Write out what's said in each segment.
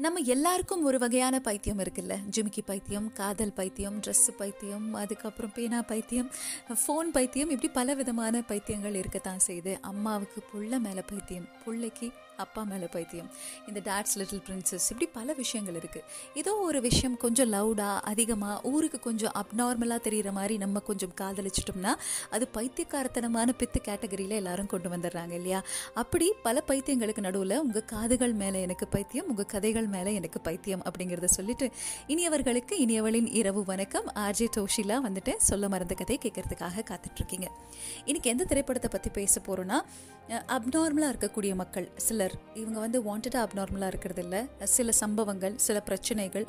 நம்ம எல்லாருக்கும் ஒரு வகையான பைத்தியம் இருக்குல்ல? ஜிமிக்கி பைத்தியம் காதல் பைத்தியம் ட்ரெஸ்ஸு பைத்தியம் அதுக்கப்புறம் பேனா பைத்தியம் ஃபோன் பைத்தியம் இப்படி பல விதமான பைத்தியங்கள் இருக்கத்தான் செய்யுது. அம்மாவுக்கு புள்ள மேலே பைத்தியம் பிள்ளைக்கு அப்பா மேலே பைத்தியம். இந்த டேட்ஸ் லிட்டில் பிரின்சஸ் இப்படி பல விஷயங்கள் இருக்குது ஏதோ ஒரு விஷயம் கொஞ்சம் லவுடாக அதிகமாக ஊருக்கு கொஞ்சம் அப்நார்மலாக தெரிகிற மாதிரி நம்ம கொஞ்சம் காதலிச்சிட்டோம்னா அது பைத்தியக்காரத்தனமான பித்து கேட்டகரியில் எல்லாரும் கொண்டு வந்துடுறாங்க இல்லையா? அப்படி பல பைத்தியங்களுக்கு நடுவில் உங்கள் காதுகள் மேலே எனக்கு பைத்தியம் உங்கள் கதைகள் மேலே எனக்கு பைத்தியம் அப்படிங்கிறத சொல்லிட்டு இனியவர்களுக்கு இனியவளின் இரவு வணக்கம். ஆர்ஜே டோஷிலா வந்துட்டு சொல்ல மறந்த கதை கேட்கறதுக்காக காத்துட்ருக்கீங்க. இன்னைக்கு எந்த திரைப்படத்தை பற்றி பேச போகிறோன்னா அப்நார்மலாக இருக்கக்கூடிய மக்கள் சிலர் இவங்க வந்து வாண்டடாக அப்நார்மலாக இருக்கிறது இல்லை சில சம்பவங்கள் சில பிரச்சனைகள்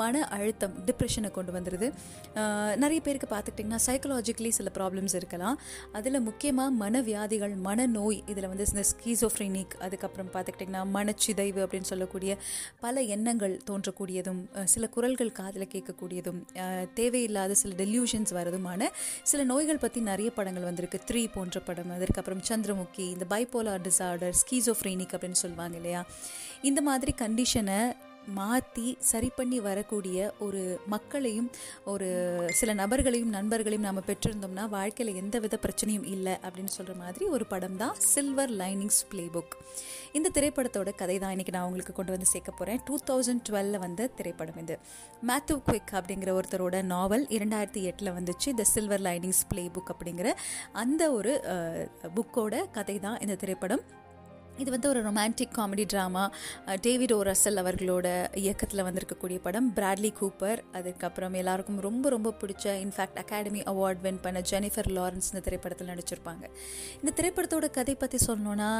மன அழுத்தம் டிப்ரெஷனை கொண்டு வந்துடுது நிறைய பேருக்கு பார்த்துக்கிட்டிங்கன்னா சைக்கலாஜிக்கலி சில ப்ராப்ளம்ஸ் இருக்கலாம். அதில் முக்கியமாக மனவியாதிகள் மனநோய் இதில் வந்து இந்த ஸ்கீசோஃப்ரினிக் அதுக்கப்புறம் பார்த்துக்கிட்டிங்கன்னா மனச்சிதைவு அப்படின்னு சொல்லக்கூடிய பல எண்ணங்கள் தோன்றக்கூடியதும் சில குரல்கள் காதில் கேட்கக்கூடியதும் தேவையில்லாத சில டெல்யூஷன்ஸ் வரதுமான சில நோய்கள் பற்றி நிறைய படங்கள் வந்திருக்கு. த்ரீ போன்ற படம் அதுக்கப்புறம் சந்திரமுகி இந்த பைப்போலார் டிசார்டர் ஸ்கீசோஃப்ரீனிக் அப்படின்னு சொல்லுவாங்க இல்லையா? இந்த மாதிரி கண்டிஷனை மாற்றி சரி பண்ணி வரக்கூடிய ஒரு மக்களையும் ஒரு சில நபர்களையும் நண்பர்களையும் நாம் பெற்றிருந்தோம்னா வாழ்க்கையில் எந்த வித பிரச்சனையும் இல்லை அப்படின்னு சொல்கிற மாதிரி ஒரு படம் தான் சில்வர் லைனிங்ஸ் பிளே புக் இந்த திரைப்படத்தோட கதை தான் இன்றைக்கி நான் உங்களுக்கு கொண்டு வந்து சேர்க்க போகிறேன் டூ தௌசண்ட் டுவெலில் வந்த திரைப்படம் இது. மேத்யூ குவிக் அப்படிங்கிற ஒருத்தரோட நாவல் இரண்டாயிரத்தி எட்டில் வந்துச்சு. த சில்வர் லைனிங்ஸ் பிளே புக் அப்படிங்கிற அந்த ஒரு புக்கோட கதை தான் இந்த திரைப்படம். இது வந்து ஒரு romantic comedy drama David O Russell அவர்களோட இயக்கத்தில் வந்திருக்கக்கூடிய படம். பிராட்லி கூப்பர் அதுக்கப்புறம் எல்லாருக்கும் ரொம்ப ரொம்ப பிடிச்ச in fact Academy Award win பண்ண ஜெனிஃபர் லாரன்ஸ் இந்த திரைப்படத்தில் நடிச்சிருப்பாங்க. இந்த திரைப்படத்தோட கதை பற்றி சொல்லணுன்னா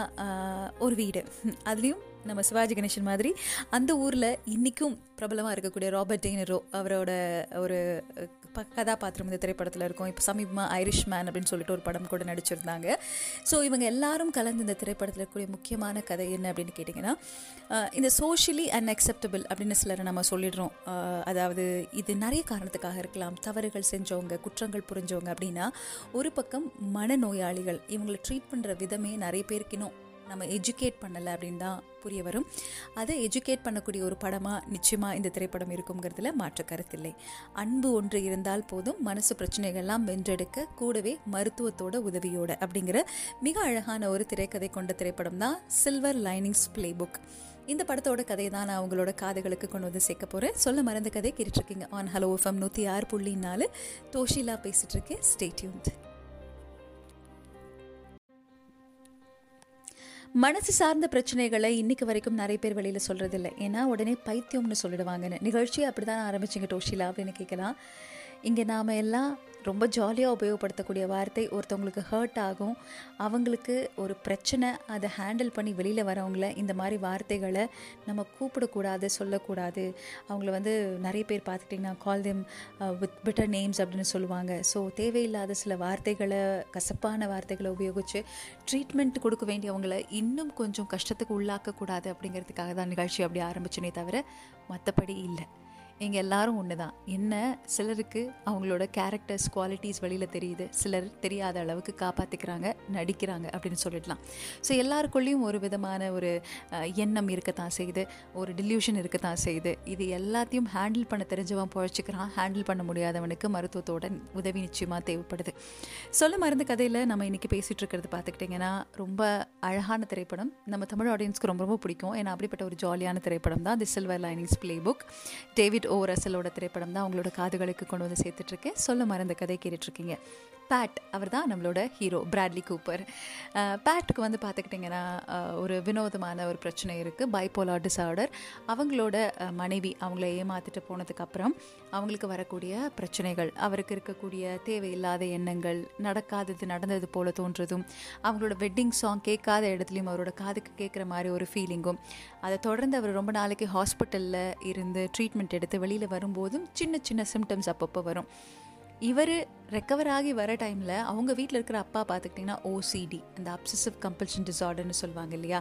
ஒரு வீடு. அதுலேயும் நம்ம சிவாஜி கணேசன் மாதிரி அந்த ஊரில் இன்றைக்கும் பிரபலமாக இருக்கக்கூடிய ராபர்ட் டெய்னரோ அவரோட ஒரு கதாபாத்திரம் இந்த திரைப்படத்தில் இருக்கும். இப்போ சமீபமாக ஐரிஷ் மேன் அப்படின்னு சொல்லிட்டு ஒரு படம் கூட நடிச்சிருந்தாங்க. ஸோ இவங்க எல்லாரும் கலந்து இந்த திரைப்படத்தில் இருக்கக்கூடிய முக்கியமான கதை என்ன அப்படின்னு கேட்டிங்கன்னா இந்த சோஷியலி அன்அக்செப்டபிள் அப்படின்னு சிலரை நம்ம சொல்லிடுறோம். அதாவது இது நிறைய காரணத்துக்காக இருக்கலாம். தவறுகள் செஞ்சவங்க குற்றங்கள் புரிஞ்சவங்க அப்படின்னா ஒரு பக்கம் மனநோயாளிகள் இவங்களை ட்ரீட் பண்ணுற விதமே நிறைய பேருக்கு இன்னும் நம்ம எஜுகேட் பண்ணலை அப்படின்னு தான் புரிய வரும். அதை எஜுகேட் பண்ணக்கூடிய ஒரு படமாக நிச்சயமாக இந்த திரைப்படம் இருக்குங்கிறதுல மாற்று கருத்தில்லை அன்பு ஒன்று இருந்தால் போதும் மனசு பிரச்சனைகள்லாம் வென்றெடுக்க கூடவே மருத்துவத்தோட உதவியோட அப்படிங்கிற மிக அழகான ஒரு திரைக்கதை கொண்ட திரைப்படம் தான் சில்வர் லைனிங்ஸ் பிளே புக் இந்த படத்தோட கதையை தான் நான் அவங்களோட காதுகளுக்கு கொண்டு வந்து சேர்க்க போகிறேன் சொல்ல மறந்த கதை கேட்டுட்ருக்கீங்க ஆன் ஹலோ எஃப்எம் நூற்றி ஆறு புள்ளி நாலு. தோஷிலா பேசிகிட்ருக்கேன் ஸ்டேட்யூன்ட் மனசு சார்ந்த பிரச்சனைகளை இன்னைக்கு வரைக்கும் நிறைய பேர் வெளியில் சொல்கிறதில்ல ஏன்னா உடனே பைத்தியம்னு சொல்லிடுவாங்கன்னு. நிகழ்ச்சி அப்படி தான் ஆரம்பிச்சிங்க டோஷிலா அப்படின்னு கேட்கலாம். இங்கே நாம் எல்லாம் ரொம்ப ஜாலியாக உபயோகப்படுத்தக்கூடிய வார்த்தை ஒருத்தவங்களுக்கு ஹர்ட் ஆகும். அவங்களுக்கு ஒரு பிரச்சனை அதை ஹேண்டில் பண்ணி வெளியில் வரவங்கள இந்த மாதிரி வார்த்தைகளை நம்ம கூப்பிடக்கூடாது சொல்லக்கூடாது. அவங்கள வந்து நிறைய பேர் பார்த்துக்கிட்டிங்கன்னா call them with uh, bitter names அப்படின்னு சொல்லுவாங்க. ஸோ தேவையில்லாத சில வார்த்தைகளை கசப்பான வார்த்தைகளை உபயோகித்து ட்ரீட்மெண்ட் கொடுக்க வேண்டியவங்களை இன்னும் கொஞ்சம் கஷ்டத்துக்கு உள்ளாக்கக்கூடாது அப்படிங்கிறதுக்காக தான் நிகழ்ச்சி அப்படி ஆரம்பிச்சுனே தவிர மற்றபடி இல்லை. எங்கள் எல்லாரும் ஒன்று தான் என்ன? சிலருக்கு அவங்களோட கேரக்டர்ஸ் குவாலிட்டிஸ் வெளியில் தெரியுது. சிலர் தெரியாத அளவுக்கு காப்பாற்றிக்கிறாங்க நடிக்கிறாங்க அப்படின்னு சொல்லிடலாம். ஸோ எல்லாருக்குள்ளேயும் ஒரு விதமான ஒரு எண்ணம் இருக்கத்தான் செய்யுது. ஒரு டில்யூஷன் இருக்கத்தான் செய்யுது. இது எல்லாத்தையும் ஹேண்டில் பண்ண தெரிஞ்சவன் புழைச்சிக்கிறான். ஹேண்டில் பண்ண முடியாதவனுக்கு மருத்துவத்தோட உதவி நிச்சயமாக தேவைப்படுது. சொல்ல மருந்து கதையில் நம்ம இன்றைக்கி பேசிகிட்டு இருக்கிறது பார்த்துக்கிட்டிங்கன்னா ரொம்ப அழகான திரைப்படம். நம்ம தமிழ் ஆடியன்ஸ்க்கு ரொம்ப ரொம்ப பிடிக்கும். ஏன்னா அப்படிப்பட்ட ஒரு ஜாலியான திரைப்படம் தான் The Silver Linings Playbook David O ரசலோட திரைப்படம் தான் அவங்களோட காதுகளுக்கு கொண்டு வந்து சேர்த்துட்ருக்கேன் சொல்ல மறந்த கதை கேட்டுட்ருக்கீங்க. பேட் அவர் தான் நம்மளோட ஹீரோ பிராட்லி கூப்பர் பேட்டுக்கு வந்து பார்த்துக்கிட்டிங்கன்னா ஒரு வினோதமான ஒரு பிரச்சனை இருக்குது பைப்போலார் டிசார்டர் அவங்களோட மனைவி அவங்கள ஏமாற்றிட்டு போனதுக்கப்புறம் அவங்களுக்கு வரக்கூடிய பிரச்சனைகள் அவருக்கு இருக்கக்கூடிய தேவையில்லாத எண்ணங்கள் நடக்காதது நடந்தது போல தோன்றதும் அவங்களோட வெட்டிங் சாங் கேட்காத இடத்துலையும் அவரோட காதுக்கு கேட்குற மாதிரி ஒரு ஃபீலிங்கும் அதை தொடர்ந்து அவர் ரொம்ப நாளைக்கு ஹாஸ்பிட்டலில் இருந்து ட்ரீட்மெண்ட் எடுத்து வெளியில் வரும்போதும் சின்ன சின்ன சிம்டம்ஸ் அப்பப்போ வரும். இவர் ரெக்கவர் ஆகி வர டைமில் அவங்க வீட்டில் இருக்கிற அப்பா பார்த்துக்கிட்டிங்கன்னா ஓசிடி அந்த அப்சசிவ் கம்பல்ஷன் டிசார்டர்னு சொல்லுவாங்க இல்லையா?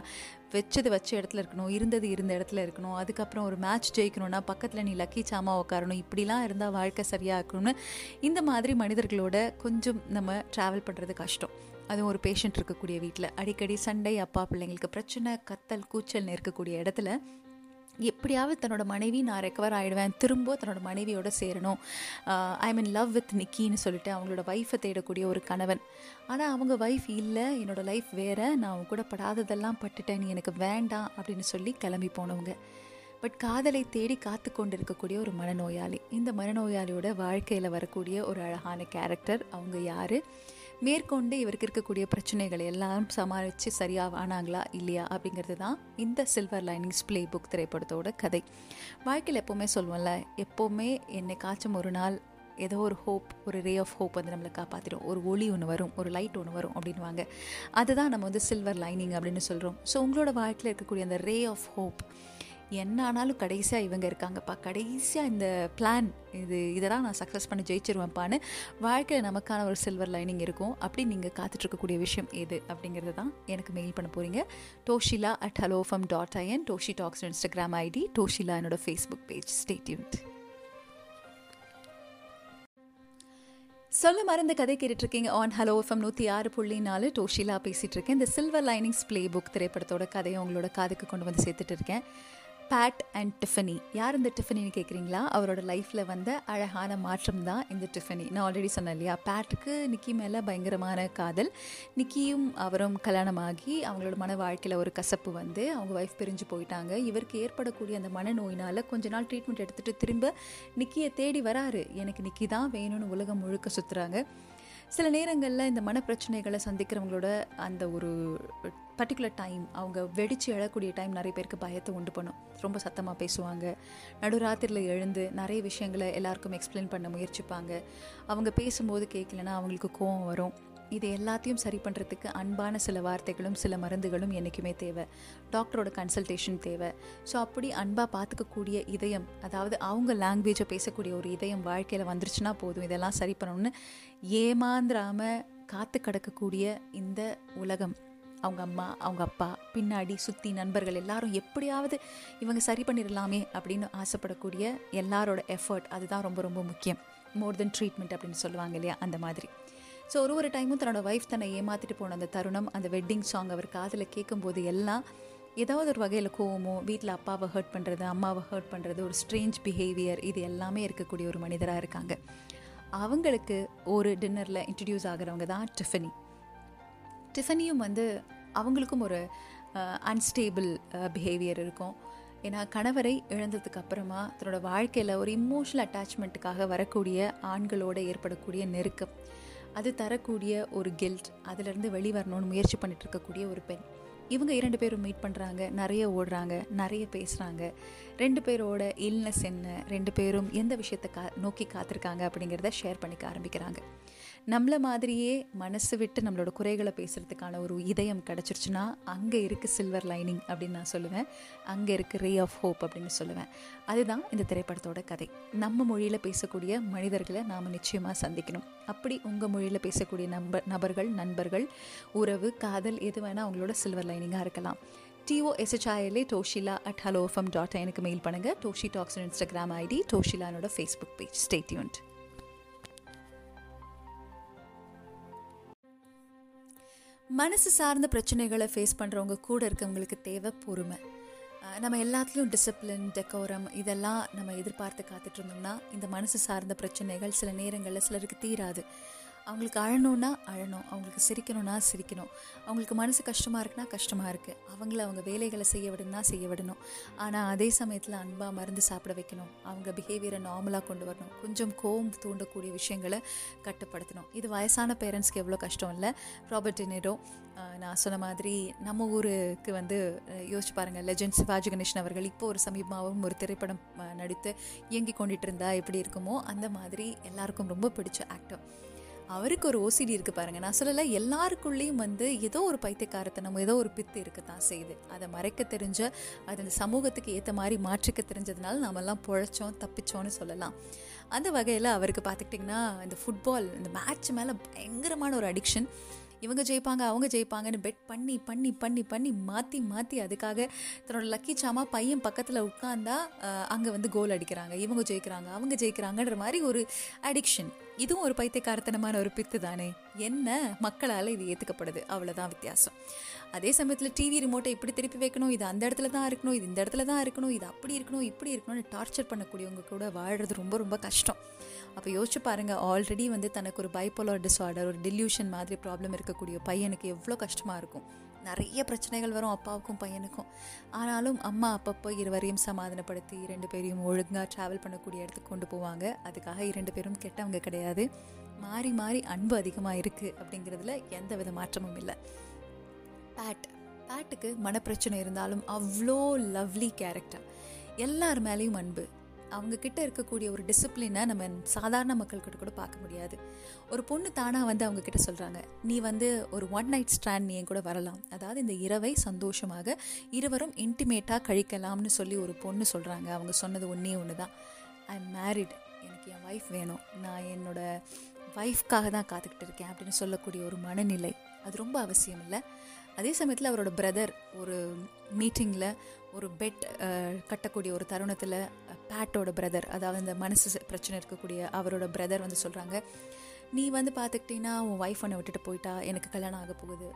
வச்சது வச்ச இடத்துல இருக்கணும் இருந்தது இருந்த இடத்துல இருக்கணும் அதுக்கப்புறம் ஒரு மேட்ச் ஜெயிக்கணும்னா பக்கத்தில் நீ லக்கி சாமா உட்காரணும் இப்படிலாம் இருந்தால் வாழ்க்கை சரியாக இருக்கணும்னு இந்த மாதிரி மனிதர்களோட கொஞ்சம் நம்ம ட்ராவல் பண்ணுறது கஷ்டம். அதுவும் ஒரு பேஷண்ட் இருக்கக்கூடிய வீட்டில் அடிக்கடி சண்டை அப்பா பிள்ளைங்களுக்கு பிரச்சனை கத்தல் கூச்சல்னு இருக்கக்கூடிய இடத்துல எப்படியாவது தன்னோட மனைவி நான் ரெக்கவர் ஆகிடுவேன் திரும்ப தன்னோட மனைவியோட சேரணும். ஐ மீன் லவ் வித் நிக்கின்னு சொல்லிட்டு அவங்களோட ஒய்ஃபை தேடக்கூடிய ஒரு கணவன். ஆனால் அவங்க ஒய்ஃப் இல்லை. என்னோடய லைஃப் வேறு. நான் அவங்க கூட படாததெல்லாம் பட்டுட்டேன். நீ எனக்கு வேண்டாம். அப்படின்னு சொல்லி கிளம்பி போனவங்க. பட் காதலை தேடி காத்து கொண்டு இருக்கக்கூடிய ஒரு மனநோயாளி. இந்த மனநோயாளியோட வாழ்க்கையில் வரக்கூடிய ஒரு அழகான கேரக்டர் அவங்க யார்? மேற்கொண்டு இவருக்கு இருக்கக்கூடிய பிரச்சனைகளை எல்லாம் சமாளித்து சரியாக ஆனாங்களா இல்லையா அப்படிங்கிறது தான் இந்த சில்வர் லைனிங்ஸ் ப்ளே புக் திரைப்படத்தோட கதை. வாழ்க்கையில் எப்போவுமே சொல்லுவோம்ல எப்போவுமே என்னை காய்ச்சும் ஒரு நாள் ஏதோ ஒரு ஹோப் ஒரு ரே ஆஃப் ஹோப் வந்து நம்மளை காப்பாற்றிடும் ஒரு ஒளி ஒன்று வரும் ஒரு லைட் ஒன்று வரும் அப்படின்வாங்க அதுதான் நம்ம வந்து சில்வர் லைனிங் அப்படின்னு சொல்கிறோம் ஸோ உங்களோட வாழ்க்கையில் இருக்கக்கூடிய அந்த ரே ஆஃப் ஹோப் என்ன ஆனாலும் கடைசியாக இவங்க இருக்காங்கப்பா. கடைசியாக இந்த பிளான் இது இதெல்லாம் நான் சக்ஸஸ் பண்ணி ஜெயிச்சிருவேன்ப்பான்னு வாழ்க்கையில் நமக்கான ஒரு சில்வர் லைனிங் இருக்கும். அப்படி நீங்கள் காத்துட்ருக்கக்கூடிய விஷயம் எது அப்படிங்கிறது தான் எனக்கு மெயில் பண்ண போகிறீங்க Toshila at hellofam dot I N Toshi talks Instagram ID Toshila என்னோட ஃபேஸ்புக் பேஜ் ஸ்டேட்யூன்ட் சொல்ல மறந்த கதை கேட்டுட்ருக்கீங்க ஆன் ஹலோ எஃப்எம் நூற்றி ஆறு புள்ளி நாலு. டோஷிலா பேசிகிட்டு இருக்கேன் இந்த சில்வர் லைனிங்ஸ் ப்ளே புக் திரைப்படத்தோட கதையை உங்களோட காதுக்கு கொண்டு வந்து சேர்த்துட்டு இருக்கேன். பேட் அண்ட் டிஃபனி யார் இந்த டிஃபனின்னு கேட்குறீங்களா அவரோட லைஃப்பில் வந்த அழகான மாற்றம் தான் இந்த டிஃபனி நான் ஆல்ரெடி சொன்னேன் இல்லையா? பேட்டுக்கு நிக்கி மேலே பயங்கரமான காதல். நிக்கியும் அவரும் கல்யாணமாகி அவங்களோட மன வாழ்க்கையில் ஒரு கசப்பு வந்து அவங்க ஒய்ஃப் பிரிஞ்சு போயிட்டாங்க. இவருக்கு ஏற்படக்கூடிய அந்த மனநோயினால் கொஞ்ச நாள் ட்ரீட்மெண்ட் எடுத்துகிட்டு திரும்ப நிக்கியை தேடி வராரு. எனக்கு நிக்கி தான் வேணும்னு உலகம் முழுக்க சுற்றுறாங்க சில நேரங்களில் இந்த மனப்பிரச்சனைகளை சந்திக்கிறவங்களோட அந்த ஒரு பர்டிகுலர் டைம் அவங்க வெடித்து எழக்கூடிய டைம் நிறைய பேருக்கு பயத்தை உண்டு பண்ணும். ரொம்ப சத்தமாக பேசுவாங்க. நடுராத்திரியில் எழுந்து நிறைய விஷயங்களை எல்லாருக்கும் எக்ஸ்பிளைன் பண்ண முயற்சிப்பாங்க. அவங்க பேசும்போது கேட்கலன்னா அவங்களுக்கு கோவம் வரும். இது எல்லாத்தையும் சரி பண்ணுறதுக்கு அன்பான சில வார்த்தைகளும் சில மருந்துகளும் என்றைக்குமே தேவை. டாக்டரோட கன்சல்டேஷன் தேவை. ஸோ அப்படி அன்பாக பார்த்துக்கக்கூடிய இதயம் அதாவது அவங்க லாங்குவேஜை பேசக்கூடிய ஒரு இதயம் வாழ்க்கையில் வந்துருச்சுன்னா போதும். இதெல்லாம் சரி பண்ணணும்னு ஏமாந்துராமல் காத்து கிடக்கக்கூடிய இந்த உலகம். அவங்க அம்மா அவங்க அப்பா பின்னாடி சுற்றி நண்பர்கள் எல்லாரும் எப்படியாவது இவங்க சரி பண்ணிடலாமே அப்படின்னு ஆசைப்படக்கூடிய எல்லாரோட எஃபர்ட் அதுதான் ரொம்ப ரொம்ப முக்கியம். மோர் தென் ட்ரீட்மெண்ட் அப்படின்னு சொல்லுவாங்க இல்லையா அந்த மாதிரி. ஸோ ஒரு ஒரு டைமும் தன்னோட ஒய்ஃப் தன்னை ஏமாற்றிட்டு போன அந்த தருணம் அந்த வெட்டிங் சாங் அவர் காதில் கேட்கும்போது எல்லாம் ஏதாவது ஒரு வகையில் கோவமோ வீட்டில் அப்பாவை ஹர்ட் பண்ணுறது அம்மாவை ஹர்ட் பண்ணுறது ஒரு ஸ்ட்ரேஞ்ச் பிஹேவியர் இது எல்லாமே இருக்கக்கூடிய ஒரு மனிதராக இருக்காங்க. அவங்களுக்கு ஒரு டின்னரில் இன்ட்ரடியூஸ் ஆகிறவங்க தான் டிஃபனி டிஃபனியும் வந்து அவங்களுக்கும் ஒரு அன்ஸ்டேபிள் பிஹேவியர் இருக்கும். ஏன்னா கணவரை இழந்ததுக்கு அப்புறமா தன்னோட வாழ்க்கையில் ஒரு இமோஷனல் அட்டாச்மெண்ட்டுக்காக வரக்கூடிய ஆண்களோடு ஏற்படக்கூடிய நெருக்கம். அது தரக்கூடிய ஒரு கில்ட் அதிலிருந்து வெளிவரணும்னு முயற்சி பண்ணிட்டு இருக்கக்கூடிய ஒரு பெண். இவங்க இரண்டு பேரும் மீட் பண்ணுறாங்க நிறைய ஓடுறாங்க நிறைய பேசுகிறாங்க ரெண்டு பேரோட இல்னஸ் என்ன ரெண்டு பேரும் எந்த விஷயத்தை கா நோக்கி காத்திருக்காங்க அப்படிங்கிறத ஷேர் பண்ணிக்க ஆரம்பிக்கிறாங்க. நம்மளை மாதிரியே மனசு விட்டு நம்மளோட குறைகளை பேசுகிறதுக்கான ஒரு இதயம் கிடச்சிருச்சுன்னா அங்கே இருக்குது சில்வர் லைனிங் அப்படின்னு நான் சொல்லுவேன். அங்கே இருக்குது ரே ஆஃப் ஹோப் அப்படின்னு சொல்லுவேன். அதுதான் இந்த திரைப்படத்தோட கதை. நம்ம மொழியில் பேசக்கூடிய மனிதர்களை நாம் நிச்சயமாக சந்திக்கணும். அப்படி உங்கள் மொழியில் பேசக்கூடிய நம்ப நபர்கள் நண்பர்கள் உறவு காதல் எது வேணால் அவங்களோட சில்வர் லைனிங்காக இருக்கலாம். T O S H I L A Toshila at hello FM dot எனக்கு மெயில் பண்ணுங்கள் டோஷி டாக்ஸ் இன்ஸ்டாகிராம் ஐடி டோஷிலானோட ஃபேஸ்புக் பேஜ் ஸ்டேட்யூன்ட் மனசு சார்ந்த பிரச்சனைகளை ஃபேஸ் பண்ணுறவங்க கூட இருக்கவங்களுக்கு தேவை பொறுமை. நம்ம எல்லாத்துலேயும் டிசிப்ளின் டெக்கோரம் இதெல்லாம் நம்ம எதிர்பார்த்து காத்துட்ருந்தோம்னா இந்த மனசு சார்ந்த பிரச்சனைகள் சில நேரங்களில் சிலருக்கு தீராது. அவங்களுக்கு அழணுன்னா அழணும் அவங்களுக்கு சிரிக்கணும்னா சிரிக்கணும். அவங்களுக்கு மனசு கஷ்டமாக இருக்குன்னா கஷ்டமாக இருக்குது அவங்கள அவங்க வேலைகளை செய்ய விடணும்னா செய்ய விடணும். ஆனால் அதே சமயத்தில் அன்பாக மருந்து சாப்பிட வைக்கணும். அவங்க பிஹேவியரை நார்மலாக கொண்டு வரணும். கொஞ்சம் கோவம் தூண்டக்கூடிய விஷயங்களை கட்டுப்படுத்தணும். இது வயசான பேரண்ட்ஸ்க்கு எவ்வளோ கஷ்டம் இல்லை. ராபர்ட் டினேரோ நான் சொன்ன மாதிரி நம்ம ஊருக்கு வந்து யோசிச்சு பாருங்கள் லெஜண்ட் சிவாஜி கணேஷன் அவர்கள் இப்போ ஒரு சமீபமாகவும் ஒரு திரைப்படம் நடித்து இயங்கி கொண்டுட்டு இருந்தால் எப்படி இருக்குமோ அந்த மாதிரி எல்லாருக்கும் ரொம்ப பிடிச்ச ஆக்டர் அவருக்கு ஒரு ஓசிடி இருக்குது பாருங்கள் நான் சொல்லலை எல்லாருக்குள்ளேயும் வந்து ஏதோ ஒரு பைத்தியக்காரத்தனம் ஏதோ ஒரு பித்து இருக்க தான் செய்யுது. அதை மறைக்க தெரிஞ்ச அது அந்த சமூகத்துக்கு ஏற்ற மாதிரி மாற்றிக்க தெரிஞ்சதுனால நாமெல்லாம் பொழைச்சோம் தப்பிச்சோன்னு சொல்லலாம். அந்த வகையில் அவருக்கு பார்த்துக்கிட்டிங்கன்னா இந்த ஃபுட்பால் இந்த மேட்ச் மேலே பயங்கரமான ஒரு அடிக்ஷன் இவங்க ஜெயிப்பாங்க அவங்க ஜெயிப்பாங்கன்னு பெட் பண்ணி பண்ணி பண்ணி பண்ணி மாற்றி மாற்றி அதுக்காக தன்னோட லக்கி சாமா பையன் பக்கத்தில் உட்காந்தா அங்கே வந்து கோல் அடிக்கிறாங்க. இவங்க ஜெயிக்கிறாங்க அவங்க ஜெயிக்கிறாங்கன்ற மாதிரி ஒரு அடிக்ஷன் இதுவும் ஒரு பைத்தியக்காரத்தனமான ஒரு பித்து தானே? என்ன மக்களால் இது ஏற்றுக்கப்படுது அவ்வளோதான் வித்தியாசம். அதே சமயத்தில் டிவி ரிமோட்டை இப்படி திருப்பி வைக்கணும் இது அந்த இடத்துல தான் இருக்கணும் இது இந்த இடத்துல தான் இருக்கணும் இது அப்படி இருக்கணும் இப்படி இருக்கணும்னு டார்ச்சர் பண்ணக்கூடியவங்க கூட வாழ்கிறது ரொம்ப ரொம்ப கஷ்டம். அப்போ யோசிச்சு பாருங்கள் ஆல்ரெடி வந்து தனக்கு ஒரு பைப்போலர் டிஸார்டர் ஒரு டில்யூஷன் மாதிரி ப்ராப்ளம் இருக்கக்கூடிய பையனுக்கு எவ்வளோ கஷ்டமாக இருக்கும். நிறைய பிரச்சனைகள் வரும் அப்பாவுக்கும் பையனுக்கும். ஆனாலும் அம்மா அப்பப்போ இருவரையும் சமாதானப்படுத்தி இரண்டு பேரையும் ஒழுங்காக ட்ராவல் பண்ணக்கூடிய இடத்துக்கு கொண்டு போவாங்க. அதுக்காக இரண்டு பேரும் கெட்டவங்க கிடையாது. மாறி மாறி அன்பு அதிகமாக இருக்குது அப்படிங்கிறதுல எந்த வித மாற்றமும் இல்லை. பேட் பேட்டுக்கு மனப்பிரச்சனை இருந்தாலும் அவ்வளோ லவ்லி கேரக்டர் எல்லார் மேலேயும் அன்பு. அவங்க கிட்ட இருக்கக்கூடிய ஒரு டிசிப்ளினை நம்ம சாதாரண மக்கள்கிட்ட கூட பார்க்க முடியாது. ஒரு பொண்ணு தானாக வந்து அவங்க கிட்ட சொல்கிறாங்க நீ வந்து ஒரு ஒன் நைட் ஸ்டாண்ட் நீ என் கூட வரலாம். அதாவது இந்த இரவை சந்தோஷமாக இருவரும் இன்டிமேட்டாக கழிக்கலாம்னு சொல்லி ஒரு பொண்ணு சொல்கிறாங்க அவங்க சொன்னது ஒன்றே ஒன்று தான் ஐ எம் மேரிட் எனக்கு என் ஒய்ஃப் வேணும். நான் என்னோட ஒய்ஃப்காக தான் காத்துக்கிட்டு இருக்கேன். அப்படின்னு சொல்லக்கூடிய ஒரு மனநிலை. அது ரொம்ப அவசியம் இல்லை. அதே சமயத்தில் அவரோட பிரதர் ஒரு மீட்டிங்கில் ஒரு பெட் கட்டக்கூடிய ஒரு தருணத்தில் பேட்டோட பிரதர் அதாவது இந்த மனசு பிரச்சனை இருக்கக்கூடிய அவரோட பிரதர் வந்து சொல்கிறாங்க நீ வந்து பார்த்துக்கிட்டிங்கன்னா உன் ஒய்ஃப் ஒன்று விட்டுட்டு போயிட்டா எனக்கு கல்யாணம் ஆக போகுது.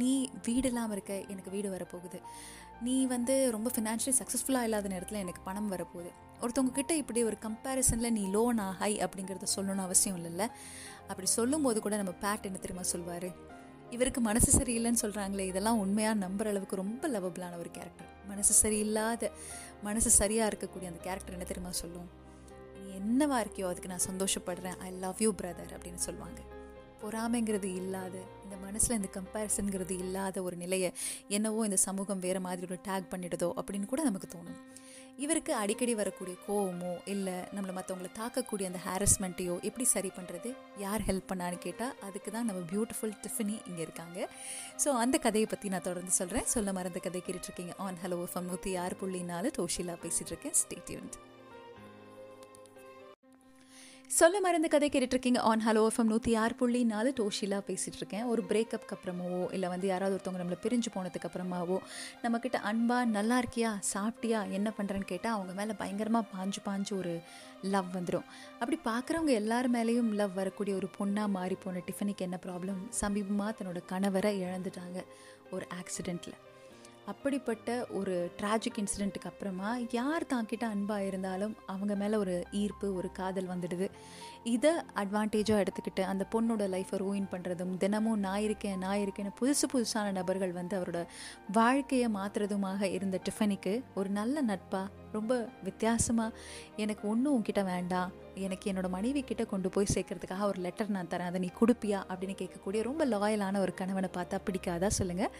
நீ வீடு இல்லாமல் இருக்க எனக்கு வீடு வரப்போகுது. நீ வந்து ரொம்ப ஃபினான்ஷியலி சக்ஸஸ்ஃபுல்லாக இல்லாத நேரத்தில் எனக்கு பணம் வரப்போகுது. ஒருத்தவங்க கிட்ட இப்படி ஒரு கம்பேரிசனில் நீ லோனா ஹை அப்படிங்கிறத சொல்லணும்னு அவசியம் இல்லைல்ல? அப்படி சொல்லும்போது கூட நம்ம பேட் என்ன தெரியுமா சொல்வார்? இவருக்கு மனசு சரியில்லைன்னு சொல்கிறாங்களே இதெல்லாம் உண்மையாக நம்புற அளவுக்கு ரொம்ப லவபிளான ஒரு கேரக்டர் மனசு சரியில்லாத மனசு சரியாக இருக்கக்கூடிய அந்த கேரக்டர் என்ன தெரியுமா சொல்லும்? நீ என்னவா இருக்கியோ அதுக்கு நான் சந்தோஷப்படுறேன். ஐ லவ் யூ பிரதர் அப்படின்னு சொல்லுவாங்க. பொறாமைங்கிறது இல்லாத இந்த மனசில் இந்த கம்பேரிசனுங்கிறது இல்லாத ஒரு நிலையை என்னவோ இந்த சமூகம் வேறு மாதிரி ஒரு டேக் பண்ணிடுதோ அப்படின்னு கூட நமக்கு தோணும். இவருக்கு அடிக்கடி வரக்கூடிய கோவமோ இல்லை நம்மளை மற்றவங்களை தாக்கக்கூடிய அந்த ஹாரஸ்மெண்ட்டையோ எப்படி சரி பண்ணுறது யார் ஹெல்ப் பண்ணான்னு கேட்டால் அதுக்கு தான் நம்ம பியூட்டிஃபுல் டிஃபினி இங்கே இருக்காங்க. ஸோ அந்த கதையை பற்றி நான் தொடர்ந்து சொல்கிறேன் சொல்ல மறந்த கதை கேட்டுட்ருக்கீங்க ஆன் ஹலோ ஃபம் நூற்றி ஆறு புள்ளி நாலு டோஷிலா பேசிகிட்டு இருக்கேன். ஸ்டேட்யூன்ட் சொல்ல மருந்து கதை கேட்டுட்ருக்கீங்க. ஆன் ஹலோ எஃப்எம் நூற்றி ஆறு புள்ளி நாலு டோஷிலாக பேசிகிட்டு இருக்கேன் ஒரு பிரேக்கப்க்கு அப்புறமாவோ இல்லை வந்து யாராவது ஒருத்தவங்க நம்மளை பிரிஞ்சு போனதுக்கு அப்புறமாவோ நம்மக்கிட்ட அன்பா நல்லா இருக்கியா சாப்பிட்டியா என்ன பண்ணுறேன்னு கேட்டால் அவங்க மேலே பயங்கரமாக பாஞ்சு பாஞ்சு ஒரு லவ் வந்துடும் அப்படி பார்க்குறவங்க எல்லார் மேலேயும் லவ் வரக்கூடிய ஒரு பொண்ணாக மாறி போன டிஃபனிக்கு என்ன ப்ராப்ளம் சமீபமாக தன்னோட கணவரை இழந்துட்டாங்க ஒரு ஆக்சிடெண்ட்டில் அப்படிப்பட்ட ஒரு ட்ராஜிக் இன்சிடெண்ட்டுக்கு அப்புறமா யார் தாங்கிட்ட அன்பாக இருந்தாலும் அவங்க மேலே ஒரு ஈர்ப்பு ஒரு காதல் வந்துடுது. இதை அட்வான்டேஜாக எடுத்துக்கிட்டு அந்த பொண்ணோட லைஃப்பை ரூயின் பண்ணுறதும் தினமும் நான் இருக்கேன் நான் இருக்கேன்னு புதுசு புதுசான நபர்கள் வந்து அவரோட வாழ்க்கையை மாற்றுறதுமாக இருந்த டிஃபனிக்கு ஒரு நல்ல நட்பாக ரொம்ப வித்தியாசமாக எனக்கு ஒன்றும் உங்ககிட்ட வேண்டாம் எனக்கு என்னோட மனைவி கிட்ட கொண்டு போய் சேர்க்கறதுக்காக ஒரு லெட்டர் நான் தரேன் அதை நீ கொடுப்பியா அப்படின்னு கேட்கக்கூடிய ரொம்ப லாயலான ஒரு கணவனை பார்த்தா பிடிக்காதா சொல்லுங்கள்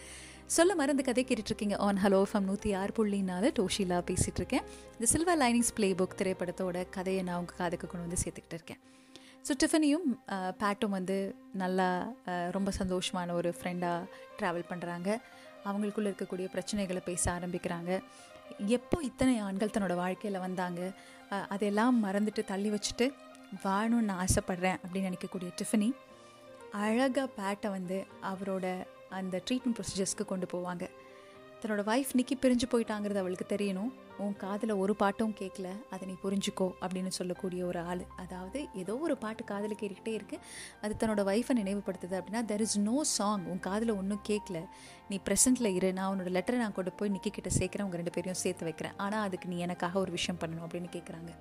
சொல்ல மறந்து கதை கேட்டுட்ருக்கீங்க ஆன் ஹலோ ஃபம் நூற்றி ஆறு புள்ளினால டோஷிலா பேசிகிட்டு இருக்கேன் இந்த சில்வர் லைனிங்ஸ் பிளே புக் திரைப்படத்தோட கதையை நான் உங்கள் காதுக்கு கொண்டு வந்து சேர்த்துக்கிட்டு இருக்கேன் ஸோ டிஃபனியும் பேட்டும் வந்து நல்லா ரொம்ப சந்தோஷமான ஒரு ஃப்ரெண்டாக ட்ராவல் பண்ணுறாங்க அவங்களுக்குள்ளே இருக்கக்கூடிய பிரச்சனைகளை பேச ஆரம்பிக்கிறாங்க. எப்போ இத்தனை ஆண்கள் தன்னோட வாழ்க்கையில் வந்தாங்க? அதெல்லாம் மறந்துட்டு தள்ளி வச்சுட்டு வாழணும்னு நான் ஆசைப்பட்றேன் அப்படின்னு நினைக்கக்கூடிய டிஃபனி அழகாக பேட்டை வந்து அவரோட அந்த ட்ரீட்மெண்ட் ப்ரொசீஜர்ஸ்க்கு கொண்டு போவாங்க. தன்னோட ஒய்ஃப் நிக்கி பிரிஞ்சு போயிட்டாங்கிறது அவளுக்கு தெரியணும். உன் காதில் ஒரு பாட்டும் கேட்கல அதை நீ புரிஞ்சுக்கோ அப்படின்னு சொல்லக்கூடிய ஒரு ஆள். அதாவது ஏதோ ஒரு பாட்டு காதில் கேட்டுக்கிட்டே இருக்குது அது தன்னோட ஒய்ஃபை நினைவுபடுத்துது அப்படின்னா தெர் இஸ் நோ சாங் உன் காதில் ஒன்றும் கேட்கல நீ ப்ரெசென்ட்டில் இரு. நான் உன்னோட லெட்டரை நான் கொண்டு போய் நிக்கி கிட்ட சேர்க்குறேன். உங்கள் ரெண்டு பேரையும் சேர்த்து வைக்கிறேன். ஆனால் அதுக்கு நீ எனக்காக ஒரு விஷயம் பண்ணணும் அப்படின்னு கேட்குறாங்க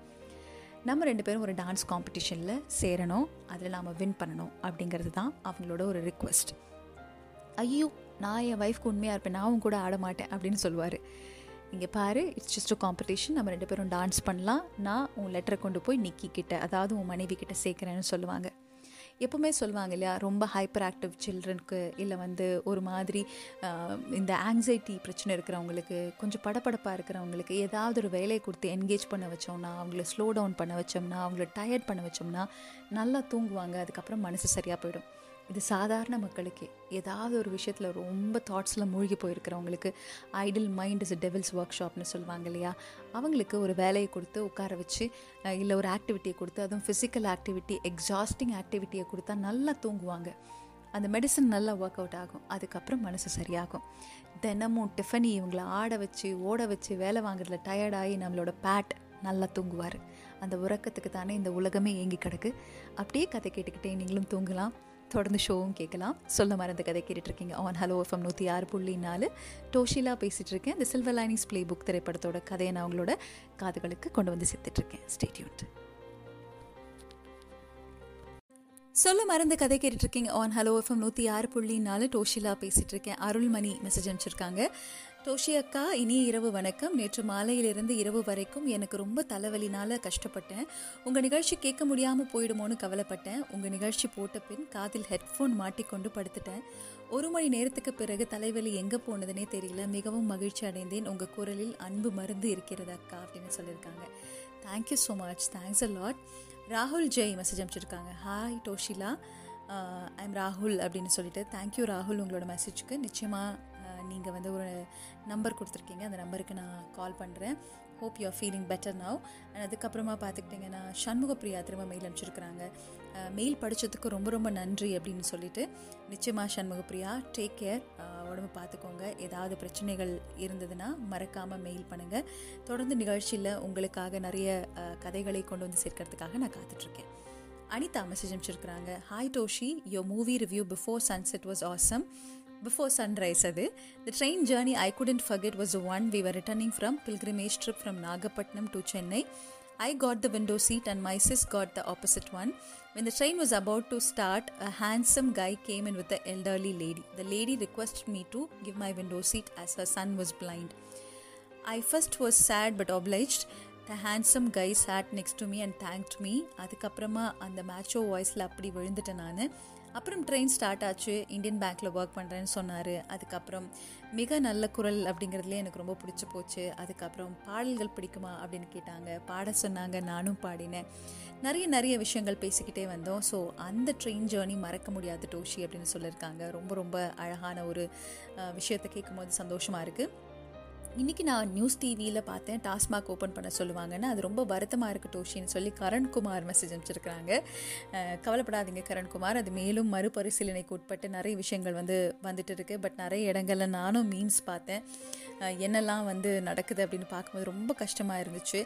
நம்ம ரெண்டு பேரும் ஒரு டான்ஸ் காம்படிஷனில் சேரணும். அதில் நாம் வின் பண்ணணும் அப்படிங்கிறது தான் அவங்களோட ஒரு ரிக்வெஸ்ட் ஐயோ நான் என் ஒய்ஃப்க்கு உண்மையாக இருப்பேன் நான் கூட ஆட மாட்டேன் அப்படின்னு சொல்லுவார். இங்கே பாரு இட்ஸ் ஜஸ்ட் அ காம்படிஷன் நம்ம ரெண்டு பேரும் டான்ஸ் பண்ணலாம். நான் உன் லெட்டரை கொண்டு போய் நிக்கி கிட்ட அதாவது உன் மனைவி கிட்ட சேர்க்குறேன்னு சொல்லுவாங்க. எப்பவுமே சொல்லுவாங்க இல்லையா ரொம்ப ஹைப்பர் ஆக்டிவ் சில்ட்ரனுக்கு இல்லை வந்து ஒரு மாதிரி இந்த ஆங்ஸைட்டி பிரச்சனை இருக்கிறவங்களுக்கு கொஞ்சம் படப்படப்பாக இருக்கிறவங்களுக்கு ஏதாவது ஒரு வேலையை கொடுத்து என்கேஜ் பண்ண வச்சோம்னா அவங்கள ஸ்லோ டவுன் பண்ண வச்சோம்னா அவங்கள டயர்ட் பண்ண வச்சோம்னா நல்லா தூங்குவாங்க. அதுக்கப்புறம் மனசு சரியாக போயிடும். இது சாதாரண மக்களுக்கு. ஏதாவது ஒரு விஷயத்தில் ரொம்ப தாட்ஸில் மூழ்கி போயிருக்கிறவங்களுக்கு ஐடில் மைண்ட் இஸ் டெவில்ஸ் ஒர்க் ஷாப்னு சொல்லுவாங்க இல்லையா? அவங்களுக்கு ஒரு வேலையை கொடுத்து உட்கார வச்சு இல்லை ஒரு ஆக்டிவிட்டியை கொடுத்து அதுவும் ஃபிசிக்கல் ஆக்டிவிட்டி எக்ஸாஸ்டிங் ஆக்டிவிட்டியை கொடுத்தா நல்லா தூங்குவாங்க. அந்த மெடிசன் நல்லா ஒர்க் அவுட் ஆகும். அதுக்கப்புறம் மனசு சரியாகும். தினமும் டிஃபனி இவங்களை ஆட வச்சு ஓட வச்சு வேலை வாங்குறதுல டயர்டாகி நம்மளோட பேட் நல்லா தூங்குவார். அந்த உறக்கத்துக்கு தானே இந்த உலகமே ஏங்கி கிடக்கு. அப்படியே கதை கேட்டுக்கிட்டே நீங்களும் தூங்கலாம். தொடர்ந்து ஷோவும் கேட்கலாம். சொல்ல மறந்த கதை கேட்டுட்ருக்கீங்க. ஆன் ஹலோ எஃப்எம் நூற்றி ஆறு புள்ளி நாலு. டோஷிலா பேசிகிட்டு இருக்கேன் இந்த சில்வர் லைனிங்ஸ் ப்ளே புக் திரைப்படத்தோட கதையை நான் அவங்களோட காதுகளுக்கு கொண்டு வந்து சேர்த்துட்ருக்கேன் ஸ்டேட்யூன்ட் சொல்ல மறந்த கதை கேட்டுட்ருக்கீங்க. ஆன் ஹலோ எஃப்எம் நூற்றி ஆறு புள்ளி நாலு டோஷிலா பேசிகிட்டு இருக்கேன் அருள்மணி மெசேஜ் அனுப்பிச்சிருக்காங்க. தோஷி அக்கா இனி இரவு வணக்கம். நேற்று மாலையிலிருந்து இரவு வரைக்கும் எனக்கு ரொம்ப தலைவலினால கஷ்டப்பட்டேன். உங்கள் நிகழ்ச்சி கேட்க முடியாமல் போயிடுமோன்னு கவலைப்பட்டேன். உங்கள் நிகழ்ச்சி போட்ட பின் காதில் ஹெட்ஃபோன் மாட்டிக்கொண்டு படுத்துட்டேன். ஒரு மணி நேரத்துக்கு பிறகு தலைவலி எங்கே போனதுனே தெரியல. மிகவும் மகிழ்ச்சி அடைந்தேன். உங்கள் குரலில் அன்பு மருந்து இருக்கிறது அக்கா அப்படின்னு சொல்லியிருக்காங்க. Thank you so much thanks a lot ராகுல் ஜெய் மெசேஜ் அனுப்பிச்சிருக்காங்க. ஹாய் டோஷிலா ஐம் ராகுல் அப்படின்னு சொல்லிட்டு. தேங்க்யூ ராகுல் உங்களோட மெசேஜ்க்கு நிச்சயமாக நீங்கள் வந்து ஒரு நம்பர் கொடுத்துருக்கீங்க. அந்த நம்பருக்கு நான் கால் பண்ணுறேன் hope you are feeling better now and அதுக்கப்புறமா பார்த்துக்கிட்டிங்கன்னா சண்முகப்பிரியா திரும்ப மெயில் அனுப்பிச்சிருக்கிறாங்க. மெயில் படித்ததுக்கு ரொம்ப ரொம்ப நன்றி அப்படின்னு சொல்லிட்டு நிச்சயமாக சண்முகப்பிரியா டேக் கேர் உடம்பு பார்த்துக்கோங்க ஏதாவது பிரச்சனைகள் இருந்ததுன்னா மறக்காமல் மெயில் பண்ணுங்கள் தொடர்ந்து நிகழ்ச்சியில் உங்களுக்காக நிறைய கதைகளை கொண்டு வந்து சேர்க்கறதுக்காக நான் காத்துட்ருக்கேன். Anitha message அனுப்பிச்சிருக்கிறாங்க. Hi Toshi yo movie review before sunset was awesome before sunrise adu the train journey i couldn't forget was the one we were returning from pilgrimage trip from nagapattinam to chennai i got the window seat and my sis got the opposite one when the train was about to start a handsome guy came in with the elderly lady the lady requested me to give my window seat as her son was blind i first was sad but obliged the handsome guy sat next to me and thanked me அதுக்கப்புறமா அந்த மேட்சோ வாய்ஸில் அப்படி விழுந்துட்டேன் நான் அப்புறம் train start ஆச்சு. Indian பேங்க்கில் work பண்ணுறேன்னு சொன்னார். அதுக்கப்புறம் மிக நல்ல குரல் அப்படிங்கிறதுலேயே எனக்கு ரொம்ப பிடிச்சி போச்சு. அதுக்கப்புறம் பாடல்கள் பிடிக்குமா அப்படின்னு கேட்டாங்க. பாட சொன்னாங்க. நானும் பாடினேன். நிறைய நிறைய விஷயங்கள் பேசிக்கிட்டே வந்தோம். ஸோ அந்த ட்ரெயின் ஜேர்னி மறக்க முடியாத டோஷி அப்படின்னு சொல்லியிருக்காங்க. ரொம்ப ரொம்ப அழகான ஒரு விஷயத்தை கேட்கும்போது சந்தோஷமாக இருக்குது இன்றைக்கி நான் நியூஸ் டிவியில் பார்த்தேன் டாஸ்மாக் ஓப்பன் பண்ண சொல்லுவாங்கன்னு. அது ரொம்ப வருத்தமாக இருக்குது டோஷின்னு சொல்லி கரண்குமார் மெசேஜ் அனுப்பிச்சிருக்கிறாங்க. கவலைப்படாதீங்க கரண்குமார். அது மேலும் மறுபரிசீலனைக்கு உட்பட்டு நிறைய விஷயங்கள் வந்து வந்துட்டு இருக்குது பட் நிறைய இடங்களில் நானும் மீன்ஸ் பார்த்தேன். என்னெல்லாம் வந்து நடக்குது அப்படின்னு பார்க்கும்போது ரொம்ப கஷ்டமாக இருந்துச்சு.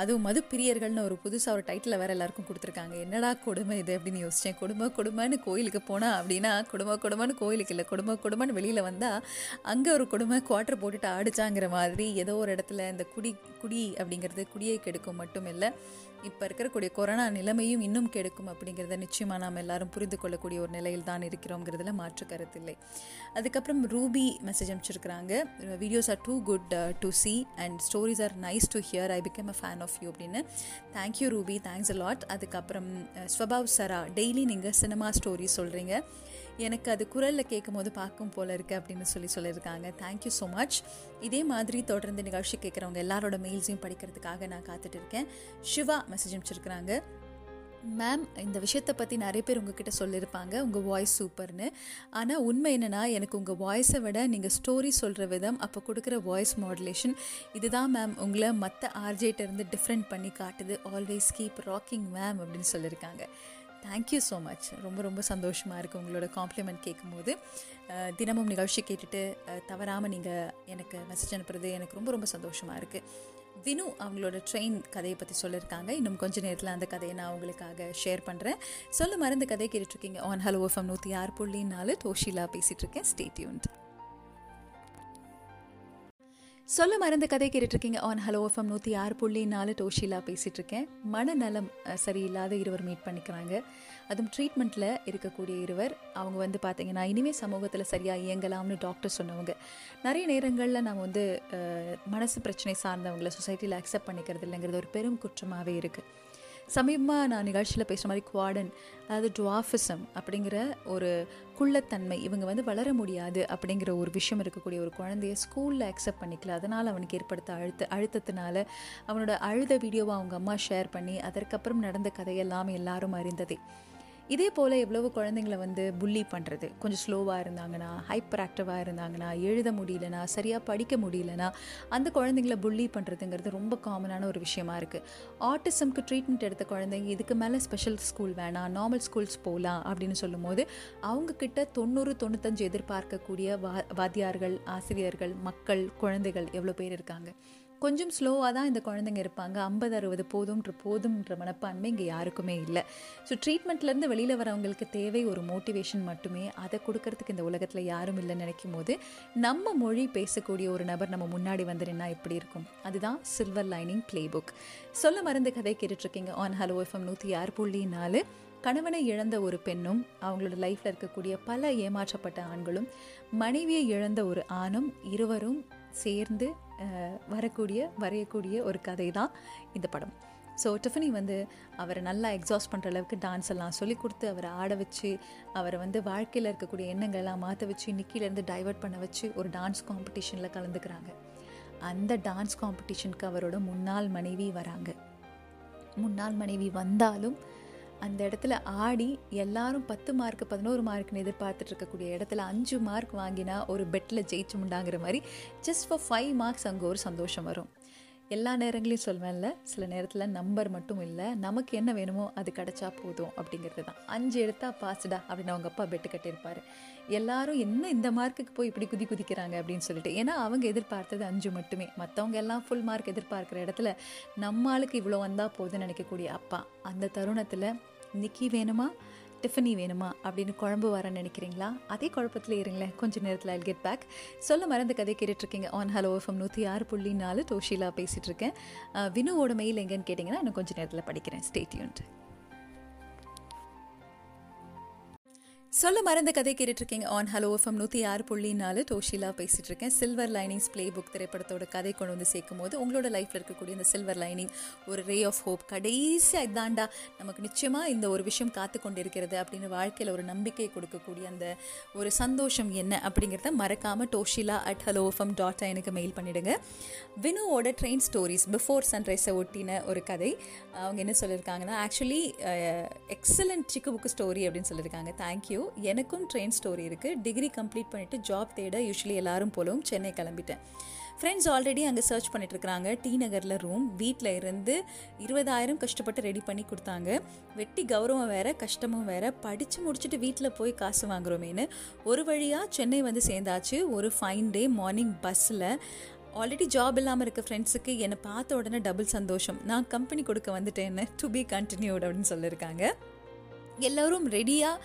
அதுவும் மது பிரியர்கள்னு ஒரு புதுசாக ஒரு டைட்டில் வேறு எல்லாருக்கும் கொடுத்துருக்காங்க. என்னடா கொடுமை இது அப்படின்னு யோசித்தேன் குடும்ப குடும்பம்னு கோயிலுக்கு போனால் அப்படின்னா குடும்ப குடும்பம்னு கோயிலுக்கு இல்லை குடும்ப குடும்பம்னு வெளியில் வந்தால் அங்கே ஒரு குடும்ப குவார்ட்டர் போட்டுட்டு ஆடிச்சாங்கிற மாதிரி ஏதோ ஒரு இடத்துல இந்த குடி குடி அப்படிங்கிறது குடியை கெடுக்கும் மட்டும் இல்லை. இப்போ இருக்கக்கூடிய கொரோனா நிலைமையும் இன்னும் கெடுக்கும் அப்படிங்கிறத நிச்சயமாக நாம் எல்லாரும் புரிந்து கொள்ளக்கூடிய ஒரு நிலையில் தான் இருக்கிறோங்கிறதுல மாற்று கருத்து இல்லை. அதுக்கப்புறம் Ruby message அனுப்பிச்சிருக்கிறாங்க. Videos are too good to see and stories are nice to hear I become a fan of you அப்படின்னு. Thank you Ruby thanks a lot அதுக்கப்புறம் ஸ்வபாவ் சரா டெய்லி நீங்கள் சினிமா ஸ்டோரி சொல்கிறீங்க எனக்கு அது குரலில் கேட்கும் போது பார்க்கும் போல இருக்குது அப்படின்னு சொல்லி சொல்லியிருக்காங்க. தேங்க்யூ ஸோ மச் இதே மாதிரி தொடர்ந்து நிகழ்ச்சி கேட்குறவங்க எல்லாரோட மெயில்ஸையும் படிக்கிறதுக்காக நான் காத்துட்டு இருக்கேன். சிவா மெசேஜ் அனுப்பிச்சிருக்கிறாங்க. மேம் இந்த விஷயத்தை பற்றி நிறைய பேர் உங்ககிட்ட சொல்லியிருப்பாங்க. உங்கள் வாய்ஸ் சூப்பர்னு ஆனால் உண்மை என்னென்னா எனக்கு உங்கள் வாய்ஸை விட நீங்கள் ஸ்டோரி சொல்கிற விதம் அப்போ கொடுக்குற வாய்ஸ் மாடுலேஷன் இதுதான் மேம் உங்களை மற்ற ஆர்ஜேட்டிருந்து டிஃப்ரெண்ட் பண்ணி காட்டுது. ஆல்வேஸ் கீப் ராக்கிங் மேம் அப்படின்னு சொல்லியிருக்காங்க. தேங்க்யூ ஸோ மச் ரொம்ப ரொம்ப சந்தோஷமாக இருக்குது உங்களோட காம்ப்ளிமெண்ட் கேட்கும்போது தினமும் நிகழ்ச்சி கேட்டுட்டு தவறாமல் நீங்கள் எனக்கு மெசேஜ் அனுப்புறது எனக்கு ரொம்ப ரொம்ப சந்தோஷமாக இருக்குது வினு அவங்களோட ட்ரெயின் கதையை பற்றி சொல்லியிருக்காங்க இன்னும் கொஞ்ச நேரத்தில் அந்த கதையை நான் உங்களுக்காக ஷேர் பண்ணுறேன் சொல்ல மருந்து கதையை கேட்டுட்ருக்கீங்க ஆன் ஹலோ எஃப்எம் நூற்றி ஆறு புள்ளி நாலு டோஷிலா பேசிகிட்டு இருக்கேன். ஸ்டேட்யூன்ட் சொல்ல மறந்த கதை கேட்டுட்ருக்கீங்க. ஆன் ஹலோ எஃப்எம் நூற்றி ஆறு புள்ளி நாலு டோஷிலா பேசிகிட்டு இருக்கேன் மனநலம் சரியில்லாத இருவர் மீட் பண்ணிக்கிறாங்க. அதுவும் ட்ரீட்மெண்ட்டில் இருக்கக்கூடிய இருவர் அவங்க வந்து பார்த்தீங்கன்னா இனிமேல் சமூகத்தில் சரியாக இயங்கலாம்னு டாக்டர் சொன்னவங்க. நிறைய நேரங்களில் நம்ம வந்து மனசு பிரச்சனை சார்ந்தவங்களை சொசைட்டியில் அக்செப்ட் பண்ணிக்கிறது இல்லைங்கிறது ஒரு பெரும் குற்றமாகவே இருக்குது சமீபமாக நான் நிகழ்ச்சியில் பேசுகிற மாதிரி குவாடன் அதாவது டுவாஃபிசம் அப்படிங்கிற ஒரு குள்ளத்தன்மை இவங்க வந்து வளர முடியாது அப்படிங்கிற ஒரு விஷயம் இருக்கக்கூடிய ஒரு குழந்தைய ஸ்கூலில் அக்செப்ட் பண்ணிக்கல. அதனால் அவனுக்கு ஏற்படுத்த அழுத்த அழுத்தத்தினால அவனோட அழுத வீடியோவை அவங்க அம்மா ஷேர் பண்ணி அதற்கப்புறம் நடந்த கதையெல்லாம் எல்லாரும் அறிந்ததே. இதே போல் எவ்வளவு குழந்தைங்கள வந்து புள்ளி பண்ணுறது கொஞ்சம் ஸ்லோவாக இருந்தாங்கன்னா ஹைப்பர் ஆக்டிவாக இருந்தாங்கன்னா எழுத முடியலனா சரியாக படிக்க முடியலனா அந்த குழந்தைங்கள புள்ளி பண்ணுறதுங்கிறது ரொம்ப காமனான ஒரு விஷயமா இருக்குது ஆர்டிசம்க்கு ட்ரீட்மெண்ட் எடுத்த குழந்தைங்க இதுக்கு மேலே ஸ்பெஷல் ஸ்கூல் வேணாம் நார்மல் ஸ்கூல்ஸ் போகலாம் அப்படின்னு சொல்லும்போது அவங்கக்கிட்ட தொண்ணூறு தொண்ணூத்தஞ்சு எதிர்பார்க்கக்கூடிய வா வாத்தியார்கள் ஆசிரியர்கள் மக்கள் குழந்தைகள் எவ்வளோ பேர் இருக்காங்க? கொஞ்சம் ஸ்லோவாக தான் இந்த குழந்தைங்க இருப்பாங்க. ஐம்பது அறுபது போதும்ன்ற போதும்ன்ற மனப்பான்மை இங்கே யாருக்குமே இல்லை. ஸோ ட்ரீட்மெண்ட்லேருந்து வெளியில் வரவங்களுக்கு தேவை ஒரு மோட்டிவேஷன் மட்டுமே. அதை கொடுக்கறதுக்கு இந்த உலகத்தில் யாரும் இல்லைன்னு நினைக்கும் போது நம்ம மொழி பேசக்கூடிய ஒரு நபர் நம்ம முன்னாடி வந்துருன்னா எப்படி இருக்கும்? அதுதான் சில்வர் லைனிங் ப்ளே புக் சொல்ல மருந்து கதை கேட்டுட்ருக்கீங்க. ஆன் ஹலோ எஃப்எம் நூற்றி ஆறு புள்ளி நாலு. கணவனை இழந்த ஒரு பெண்ணும் அவங்களோட லைஃப்பில் இருக்கக்கூடிய பல ஏமாற்றப்பட்ட ஆண்களும் மனைவியை இழந்த ஒரு ஆணும் இருவரும் சேர்ந்து வரக்கூடிய வரையக்கூடிய ஒரு கதை தான் இந்த படம். ஸோ டிஃபனி வந்து அவரை நல்லா எக்ஸாஸ்ட் பண்ணுற அளவுக்கு டான்ஸ் எல்லாம் சொல்லி கொடுத்து அவரை ஆட வச்சு அவரை வந்து வாழ்க்கையில் இருக்கக்கூடிய எண்ணங்கள் எல்லாம் மாற்ற வச்சு நிக்கிலேருந்து டைவர்ட் பண்ண வச்சு ஒரு டான்ஸ் காம்படிஷனில் கலந்துக்கிறாங்க. அந்த டான்ஸ் காம்படிஷனுக்கு அவரோட முன்னாள் மனைவி வராங்க. முன்னாள் மனைவி வந்தாலும் அந்த இடத்துல ஆடி எல்லாரும் பத்து மார்க் பதினோரு மார்க்னு எதிர்பார்த்துட்டு இருக்கக்கூடிய இடத்துல அஞ்சு மார்க் வாங்கினா ஒரு பெட்டில் ஜெயிச்சு முண்டாங்கிற மாதிரி ஜஸ்ட் ஃபார் ஃபைவ் மார்க்ஸ் அங்கே ஒரு சந்தோஷம் வரும். எல்லா நேரங்களையும் சொல்வேன்ல சில நேரத்தில் நம்பர் மட்டும் இல்லை நமக்கு என்ன வேணுமோ அது கிடைச்சா போதும் அப்படிங்கிறது தான். அஞ்சு எடுத்தா பாஸ்டா அப்படின்னு அவங்க அப்பா பெட்டு கட்டியிருப்பார். எல்லாரும் என்ன இந்த மார்க்குக்கு போய் இப்படி குதி குதிக்கிறாங்க அப்படின்னு சொல்லிட்டு ஏன்னா அவங்க எதிர்பார்த்தது அஞ்சு மட்டுமே. மற்றவங்க எல்லாம் ஃபுல் மார்க் எதிர்பார்க்குற இடத்துல நம்ம ஆளுக்கு இவ்வளோ வந்தால் போதும்னு நினைக்கக்கூடிய அப்பா அந்த தருணத்தில் நிக்கி வேணுமா? டிஃபனி வேணுமா? அப்படின்னு குழம்பு வரேன்னு நினைக்கிறீங்களா? அதே குழப்பத்தில் இருங்களேன். கொஞ்ச நேரத்தில் ஐல் கெட் பேக் சொல்ல மறந்த கதை கேட்டுட்ருக்கீங்க. ஆன் ஹலோ எஃப்எம் நூற்றி ஆறு புள்ளி நாலு டோஷிலா பேசிகிட்ருக்கேன் வினுவோட மெயில் எங்கேன்னு கேட்டிங்கன்னா இன்னும் கொஞ்சம் நேரத்தில் படிக்கிறேன். ஸ்டேட்யூன்ட் சொல்ல மறந்த கதை கேட்டுட்ருக்கீங்க ஆன் ஹலோ எஃப்எம் நூற்றி ஆறு புள்ளி நாலு. டோஷிலா பேசிகிட்டு இருக்கேன் சில்வர் லைனிங்ஸ் ப்ளே புக் திரைப்படத்தோட கதை கொண்டு வந்து சேர்க்கும் போது உங்களோட லைஃப்பில் இருக்கக்கூடிய இந்த சில்வர் லைனிங் ஒரு ரே ஆஃப் ஹோப் கடைசியாக இதாண்டா நமக்கு நிச்சயமாக இந்த ஒரு விஷயம் காத்து கொண்டு இருக்கிறது அப்படின்னு வாழ்க்கையில் ஒரு நம்பிக்கை கொடுக்கக்கூடிய அந்த ஒரு சந்தோஷம் என்ன அப்படிங்கிறத மறக்காமல் Toshila at hello FM dot எனக்கு மெயில் பண்ணிவிடுங்க வினுவோட ட்ரெயின் ஸ்டோரிஸ் பிஃபோர் சன்ரைஸை ஒட்டின ஒரு கதை. அவங்க என்ன சொல்லியிருக்காங்கன்னா ஆக்சுவலி எக்ஸலண்ட் சிக்கு புக்கு ஸ்டோரி அப்படின்னு சொல்லியிருக்காங்க தேங்க்யூ எனக்கும் ட்ரெயின் ஸ்டோரி இருக்குது டிகிரி கம்ப்ளீட் பண்ணிவிட்டு ஜாப் தேட யூஸ்வலி எல்லாரும் போலவும் சென்னை கிளம்பிட்டேன். ஃப்ரெண்ட்ஸ் ஆல்ரெடி அங்கே சர்ச் பண்ணிட்டு இருக்காங்க டி நகரில் ரூம் வீட்டில் இருந்து இருபதாயிரம் கஷ்டப்பட்டு ரெடி பண்ணி கொடுத்தாங்க. வெட்டி கௌரவம் வேற கஷ்டமும் வேற. படித்து முடிச்சுட்டு வீட்டில் போய் காசு வாங்குறோமேன்னு ஒரு வழியாக சென்னை வந்து சேர்ந்தாச்சு. ஒரு ஃபைன் டே மார்னிங் பஸ்ஸில் ஆல்ரெடி ஜாப் இல்லாமல் இருக்க ஃப்ரெண்ட்ஸுக்கு என்னை பார்த்த உடனே டபுள் சந்தோஷம். நான் கம்பெனி கொடுக்க வந்துட்டேன்னு டு பி கண்டினியூட் அப்படின்னு சொல்லியிருக்காங்க. எல்லோரும் ரெடியாக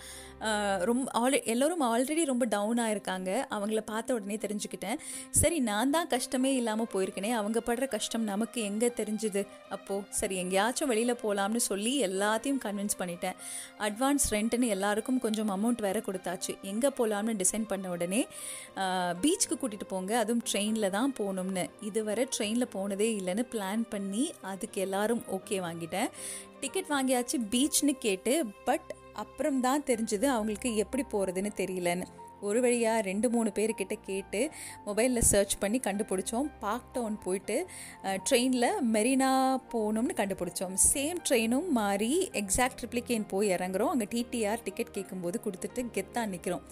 ரொம்ப ஆல் எல்லோரும் ஆல்ரெடி ரொம்ப டவுனாக இருக்காங்க அவங்கள பார்த்த உடனே தெரிஞ்சுக்கிட்டேன். சரி நான் தான் கஷ்டமே இல்லாமல் போயிருக்கேனே. அவங்க படுற கஷ்டம் நமக்கு எங்கே தெரிஞ்சுது? அப்போது சரி எங்கேயாச்சும் வெளியில் போகலாம்னு சொல்லி எல்லாத்தையும் கன்வின்ஸ் பண்ணிட்டேன். அட்வான்ஸ் ரெண்ட்டுன்னு எல்லாருக்கும் கொஞ்சம் அமௌண்ட் வேற கொடுத்தாச்சு. எங்கே போகலாம்னு டிசைன் பண்ண உடனே பீச்சுக்கு கூட்டிகிட்டு போங்க. அதுவும் ட்ரெயினில் தான் போகணும்னு. இதுவரை ட்ரெயினில் போனதே இல்லைன்னு பிளான் பண்ணி அதுக்கு எல்லாரும் ஓகே வாங்கிட்டேன். டிக்கெட் வாங்கியாச்சு பீச்னு கேட்டு பட் அப்புறம் தான் தெரிஞ்சது அவங்களுக்கு எப்படி போகிறதுன்னு தெரியலன்னு. ஒரு வழியாக ரெண்டு மூணு பேர்கிட்ட கேட்டு மொபைலில் சர்ச் பண்ணி கண்டுபிடிச்சோம். பார்க் டவுன் போயிட்டு ட்ரெயினில் மெரினா போகணும்னு கண்டுபிடிச்சோம். சேம் ட்ரெயினும் மாறி எக்ஸாக்ட் ட்ரிப்ளிகேன் போய் இறங்குறோம். அங்கே டிடிஆர் டிக்கெட் கேட்கும்போது கொடுத்துட்டு கெத்தாக நிற்கிறோம்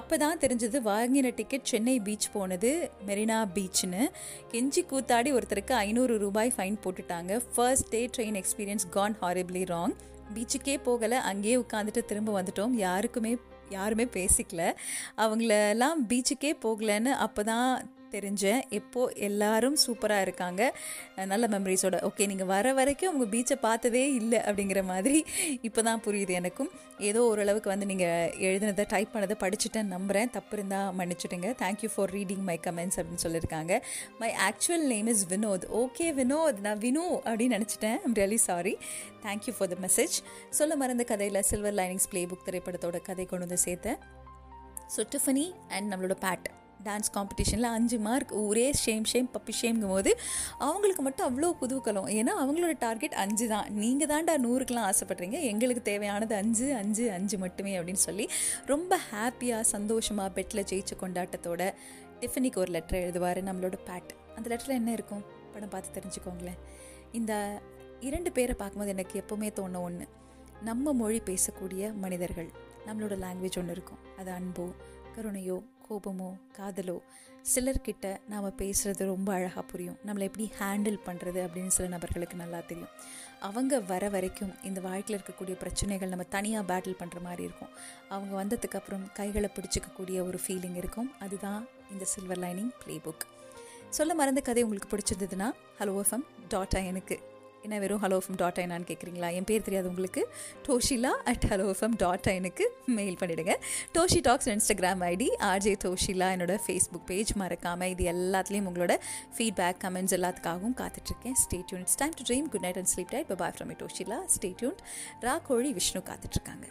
அப்போ தான் தெரிஞ்சது வாங்கின டிக்கெட் சென்னை பீச் போனது மெரினா பீச்னு கெஞ்சி கூத்தாடி ஒருத்தருக்கு ஐநூறு ரூபாய் ஃபைன் போட்டுட்டாங்க. First day train experience gone horribly wrong பீச்சுக்கே போகலை அங்கேயே உட்காந்துட்டு திரும்ப வந்துட்டோம். யாருக்குமே யாருமே பேசிக்கல. அவங்களெல்லாம் பீச்சுக்கே போகலன்னு அப்போ தான் தெரிஞ்சேன் எப்போது எல்லாரும் சூப்பராக இருக்காங்க. நல்ல மெமரிஸோட ஓகே நீங்கள் வர வரைக்கும் உங்கள் பீச்சை பார்த்ததே இல்லை அப்படிங்கிற மாதிரி இப்போ தான் புரியுது எனக்கும். ஏதோ ஓரளவுக்கு வந்து நீங்கள் எழுதினதை டைப் பண்ணதை படிச்சுட்டேன் நம்புகிறேன் தப்பு இருந்தால் மன்னிச்சுட்டுங்க thank you for reading my comments அப்படின்னு சொல்லியிருக்காங்க my actual name is Vinoth okay Vinoth நான் வினு அப்படின்னு நினச்சிட்டேன். I'm really sorry thank you for the message சொல்ல மறந்த கதையில் சில்வர் லைனிங்ஸ் ப்ளே புக் திரைப்படத்தோட கதை கொண்டு வந்து சேர்த்தேன். ஸோ டிஃபனி அண்ட் நம்மளோட பேட் டான்ஸ் காம்படிஷனில் அஞ்சு மார்க் ஒரே ஷேம் ஷேம் பப்பி ஷேம்ங்கும் போது அவங்களுக்கு மட்டும் அவ்வளோ குதூகலம். ஏன்னா அவங்களோட டார்கெட் அஞ்சு தான். நீங்கள் தான்டா நூறுக்கெலாம் ஆசைப்பட்றீங்க. எங்களுக்கு தேவையானது அஞ்சு அஞ்சு அஞ்சு மட்டுமே அப்படின்னு சொல்லி ரொம்ப ஹாப்பியாக சந்தோஷமாக பெட்டில் ஜெயிச்ச கொண்டாட்டத்தோட டிஃபனிக்கு ஒரு லெட்டர் எழுதுவார் நம்மளோட பேட் அந்த லெட்டரில் என்ன இருக்கும்? படம் பார்த்து தெரிஞ்சுக்கோங்களேன். இந்த இரண்டு பேரை பார்க்கும்போது எனக்கு எப்போவுமே தோணும் ஒன்று நம்ம மொழி பேசக்கூடிய மனிதர்கள். நம்மளோட லாங்குவேஜ் ஒன்று இருக்கும். அது அன்போ கருணையோ கோபமோ காதலோ சிலர்கிட்ட நாம் பேசுகிறது ரொம்ப அழகாக புரியும். நம்மளை எப்படி ஹேண்டில் பண்ணுறது அப்படின்னு சில நபர்களுக்கு நல்லா தெரியும். அவங்க வர வரைக்கும் இந்த வாழ்க்கையில் இருக்கக்கூடிய பிரச்சனைகள் நம்ம தனியாக பேட்டில் பண்ணுற மாதிரி இருக்கும். அவங்க வந்ததுக்கப்புறம் கைகளை பிடிச்சிக்கக்கூடிய ஒரு ஃபீலிங் இருக்கும். அதுதான் இந்த சில்வர் லைனிங் ப்ளே புக் சொல்ல மறந்த கதை உங்களுக்கு பிடிச்சிருந்ததுன்னா ஹலோ எஃப்எம் டாட் எனக்கு என்ன வெறும் ஹலோ எஃப்எம் டாட் ஐனான்னு கேட்குறீங்களா என் பேர் தெரியாது உங்களுக்கு. Toshila at hello FM dot ஐனுக்கு mail பண்ணிவிடுங்க Toshi talks Instagram ID RJ Toshila என்னோட ஃபேஸ்புக் பேஜ் மறக்காமல் இது எல்லாத்துலேயும் உங்களோட ஃபீட்பேக் கமெண்ட்ஸ் எல்லாத்துக்காகவும் காத்துட்ருக்கேன். Stay tune it's time to dream good night and sleep tight bye from Toshila stay tune ரா கோழி விஷ்ணு காத்துட்ருக்காங்க.